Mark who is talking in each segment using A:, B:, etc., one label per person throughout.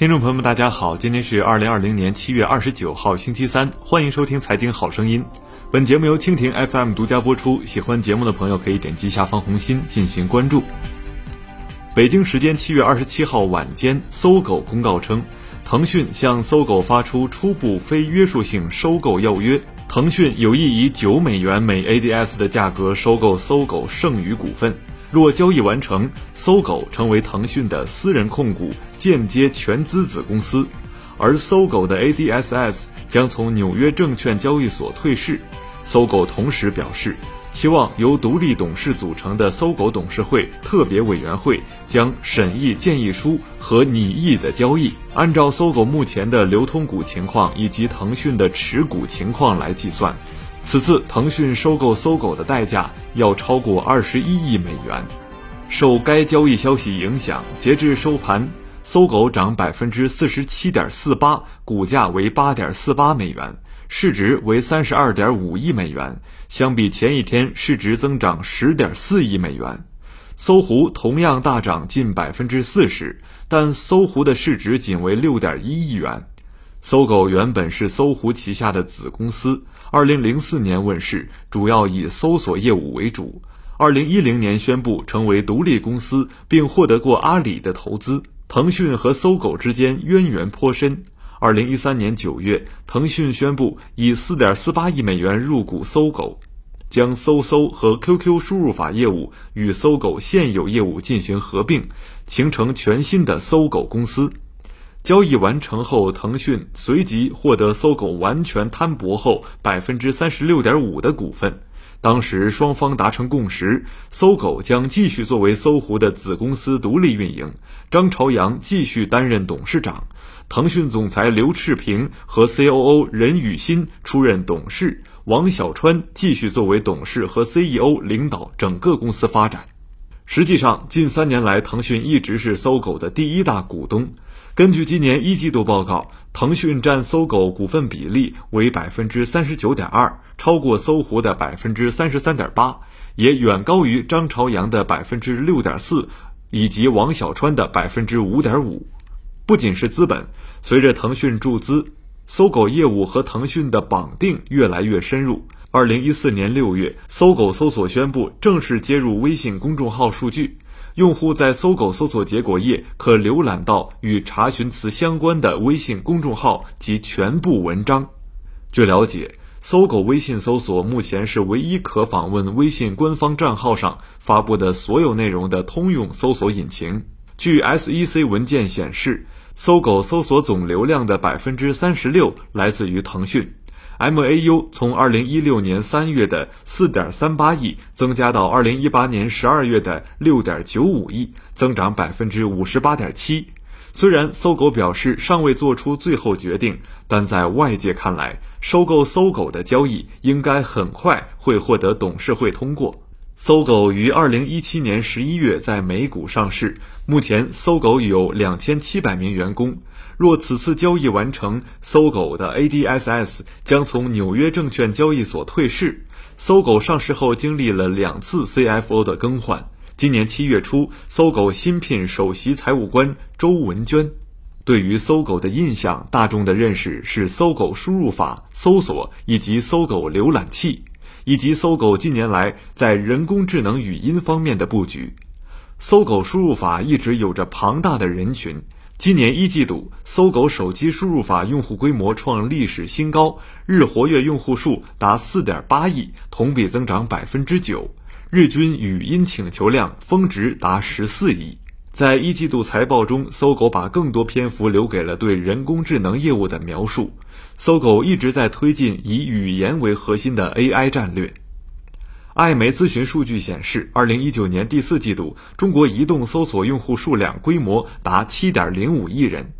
A: 听众朋友们，大家好，今天是二零二零年七月二十九号，星期三，欢迎收听《财经好声音》。本节目由蜻蜓 FM 独家播出，喜欢节目的朋友可以点击下方红心进行关注。北京时间七月二十七号晚间，搜狗公告称，腾讯向搜狗发出初步非约束性收购要约，腾讯有意以九美元每 ADS 的价格收购搜狗剩余股份。若交易完成，搜狗成为腾讯的私人控股间接全资子公司，而搜狗的 ADSs 将从纽约证券交易所退市。搜狗同时表示，期望由独立董事组成的搜狗董事会特别委员会将审议建议书和拟议的交易，按照搜狗目前的流通股情况以及腾讯的持股情况来计算。此次腾讯收购搜狗的代价要超过二十一亿美元。受该交易消息影响，截至收盘，搜狗涨百分之四十七点四八，股价为八点四八美元，市值为三十二点五亿美元，相比前一天市值增长十点四亿美元。搜狐同样大涨近百分之四十，但搜狐的市值仅为六点一亿元。搜狗原本是搜狐旗下的子公司。二零零四年问世，主要以搜索业务为主。二零一零年宣布成为独立公司，并获得过阿里的投资。腾讯和搜狗之间渊源颇深。二零一三年九月，腾讯宣布以四点四八亿美元入股搜狗，将搜搜和 QQ 输入法业务与搜狗现有业务进行合并，形成全新的搜狗公司。交易完成后，腾讯随即获得搜狗完全摊薄后百分之三十六点五的股份。当时双方达成共识，搜狗将继续作为搜狐的子公司独立运营，张朝阳继续担任董事长，腾讯总裁刘炽平和 COO 任宇欣出任董事，王小川继续作为董事和 CEO 领导整个公司发展。实际上，近三年来，腾讯一直是搜狗的第一大股东。根据今年一季度报告，腾讯占搜狗股份比例为百分之三十九点二，超过搜狐的百分之三十三点八，也远高于张朝阳的百分之六点四，以及王小川的百分之五点五。不仅是资本，随着腾讯注资，搜狗业务和腾讯的绑定越来越深入。二零一四年六月，搜狗搜索宣布正式接入微信公众号数据。用户在搜狗搜索结果页可浏览到与查询词相关的微信公众号及全部文章。据了解，搜狗微信搜索目前是唯一可访问微信官方账号上发布的所有内容的通用搜索引擎。据 SEC 文件显示，搜狗搜索总流量的百分之三十六来自于腾讯。MAU 从二零一六年三月的四点三八亿增加到二零一八年十二月的六点九五亿，增长百分之五十八点七。虽然搜狗表示尚未做出最后决定，但在外界看来，收购搜狗的交易应该很快会获得董事会通过。搜狗于二零一七年十一月在美股上市，目前搜狗有两千七百名员工。若此次交易完成，搜狗的 ADSs 将从纽约证券交易所退市。搜狗上市后经历了两次 CFO 的更换，今年七月初，搜狗新聘首席财务官周文娟。对于搜狗的印象，大众的认识是搜狗输入法、搜索以及搜狗浏览器，以及搜狗近年来在人工智能语音方面的布局。搜狗输入法一直有着庞大的人群。今年一季度，搜狗手机输入法用户规模创历史新高，日活跃用户数达四点八亿，同比增长百分之九，日均语音请求量峰值达十四亿。在一季度财报中，搜狗把更多篇幅留给了对人工智能业务的描述。搜狗一直在推进以语言为核心的 AI 战略。艾媒咨询数据显示，二零一九年第四季度，中国移动搜索用户数量规模达七点零五亿人。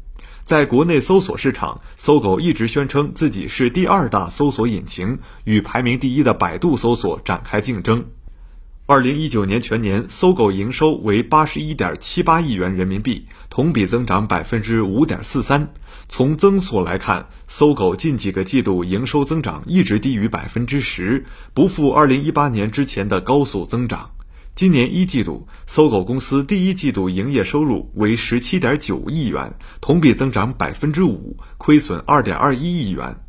A: 在国内搜索市场，搜狗一直宣称自己是第二大搜索引擎，与排名第一的百度搜索展开竞争。二零一九年全年，搜狗营收为八十一点七八亿元人民币，同比增长百分之五点四三。从增速来看，搜狗近几个季度营收增长一直低于百分之十，不复二零一八年之前的高速增长。今年一季度，搜狗公司第一季度营业收入为十七点九亿元，同比增长百分之五，亏损二点二一亿元。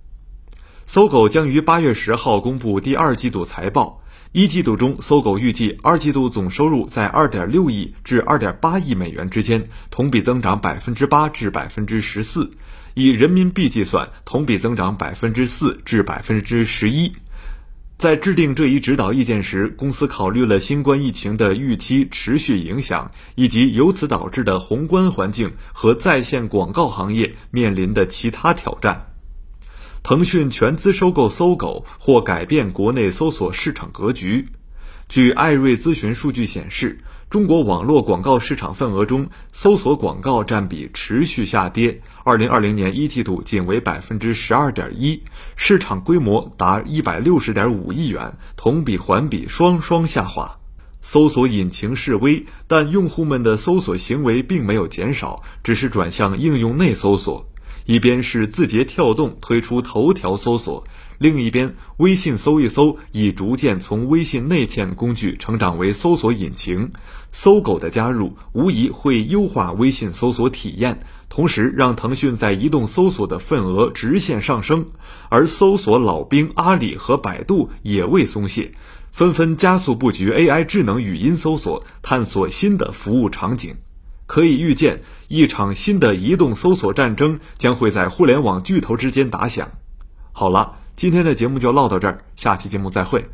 A: 搜狗将于八月十号公布第二季度财报。一季度中，搜狗预计二季度总收入在二点六亿至二点八亿美元之间，同比增长百分之八至百分之十四，以人民币计算，同比增长百分之四至百分之十一。在制定这一指导意见时，公司考虑了新冠疫情的预期持续影响，以及由此导致的宏观环境和在线广告行业面临的其他挑战。腾讯全资收购搜狗或改变国内搜索市场格局。据艾瑞咨询数据显示，中国网络广告市场份额中，搜索广告占比持续下跌。二零二零年一季度仅为百分之十二点一，市场规模达一百六十点五亿元，同比环比双双下滑。搜索引擎示威，但用户们的搜索行为并没有减少，只是转向应用内搜索。一边是字节跳动推出头条搜索，另一边微信搜一搜已逐渐从微信内嵌工具成长为搜索引擎。搜狗的加入无疑会优化微信搜索体验，同时让腾讯在移动搜索的份额直线上升。而搜索老兵阿里和百度也未松懈，纷纷加速布局 AI 智能语音搜索，探索新的服务场景。可以预见，一场新的移动搜索战争将会在互联网巨头之间打响。好了，今天的节目就唠到这儿，下期节目再会。